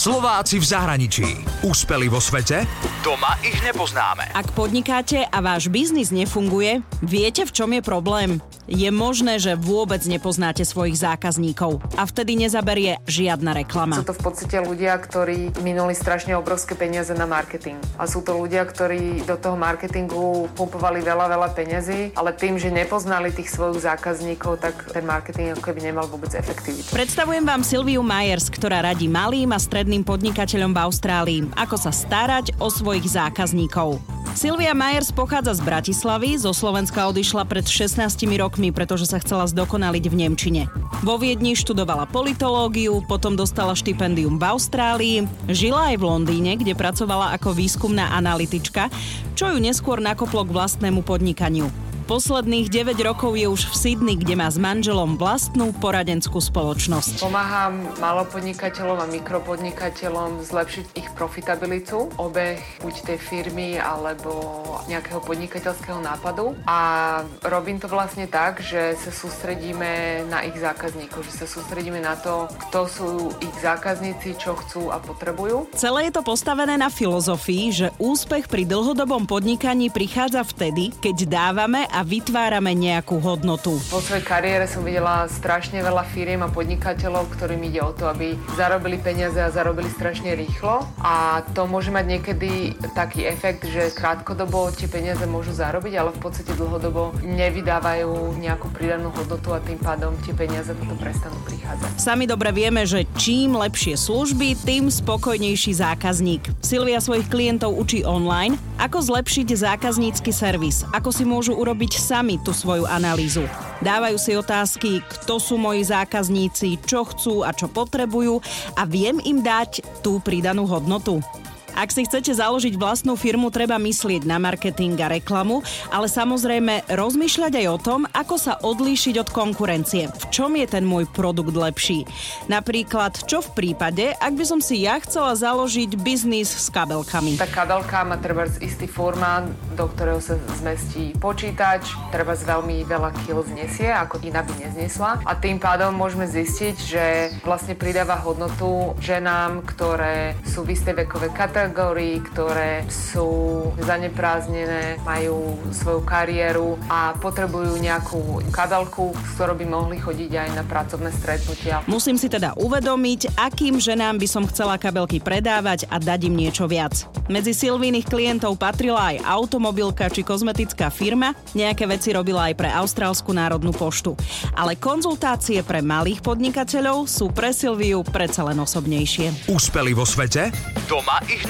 Slováci v zahraničí. Úspeli vo svete? Doma ich nepoznáme. Ak podnikáte a váš biznis nefunguje, viete v čom je problém? Je možné, že vôbec nepoznáte svojich zákazníkov a vtedy nezaberie žiadna reklama. Sú to v podstate ľudia, ktorí minuli strašne obrovské peniaze na marketing. A sú to ľudia, ktorí do toho marketingu pumpovali veľa, veľa peniazy, ale tým, že nepoznali tých svojich zákazníkov, tak ten marketing ako keby nemal vôbec efektivitu. Predstavujem vám Silviu Myers, ktorá radí malým a stredným podnikateľom v Austrálii, ako sa starať o svojich zákazníkov. Silvia Myers pochádza z Bratislavy, zo Slovenska odišla pred 16 rokmi, pretože sa chcela zdokonaliť v Nemčine. Vo Viedni študovala politológiu, potom dostala štipendium v Austrálii, žila aj v Londýne, kde pracovala ako výskumná analytička, čo ju neskôr nakoplo k vlastnému podnikaniu. Posledných 9 rokov je už v Sydney, kde má s manželom vlastnú poradenskú spoločnosť. Pomáham malopodnikateľom a mikropodnikateľom zlepšiť ich profitabilitu, obeh buď tej firmy alebo nejakého podnikateľského nápadu. A robím to vlastne tak, že sa sústredíme na ich zákazníkov, že sa sústredíme na to, kto sú ich zákazníci, čo chcú a potrebujú. Celé je to postavené na filozofii, že úspech pri dlhodobom podnikaní prichádza vtedy, keď dávame a a vytvárame nejakú hodnotu. Vo svojej kariére som videla strašne veľa firiem a podnikateľov, ktorým ide o to, aby zarobili peniaze a zarobili strašne rýchlo. A to môže mať niekedy taký efekt, že krátkodobo tie peniaze môžu zarobiť, ale v podstate dlhodobo nevydávajú nejakú pridanú hodnotu a tým pádom tie peniaze potom prestanú prichádzať. Sami dobre vieme, že čím lepšie služby, tým spokojnejší zákazník. Silvia svojich klientov učí online, ako zlepšiť zákaznícky servis, ako si môžu urobiť urobiť sami tú svoju analýzu. Dávajú si otázky, kto sú moji zákazníci, čo chcú a čo potrebujú a viem im dať tú pridanú hodnotu. Ak si chcete založiť vlastnú firmu, treba myslieť na marketing a reklamu, ale samozrejme rozmýšľať aj o tom, ako sa odlíšiť od konkurencie. V čom je ten môj produkt lepší? Napríklad, čo v prípade, ak by som si ja chcela založiť biznis s kabelkami? Tá kabelka má treba istý formát, do ktorého sa zmestí počítač, treba veľmi veľa kil znesie, ako iná by neznesla. A tým pádom môžeme zistiť, že vlastne pridáva hodnotu ženám, ktoré sú v istej vekovej kategórii, kategórií, ktoré sú zaneprázdnené, majú svoju kariéru a potrebujú nejakú kabelku, s ktorou by mohli chodiť aj na pracovné stretnutia. Musím si teda uvedomiť, akým ženám by som chcela kabelky predávať a dať im niečo viac. Medzi Silvínych klientov patrila aj automobilka či kozmetická firma, nejaké veci robila aj pre Austrálsku národnú poštu. Ale konzultácie pre malých podnikateľov sú pre Silviu predsa len osobnejšie. Úspeli vo svete? Doma ich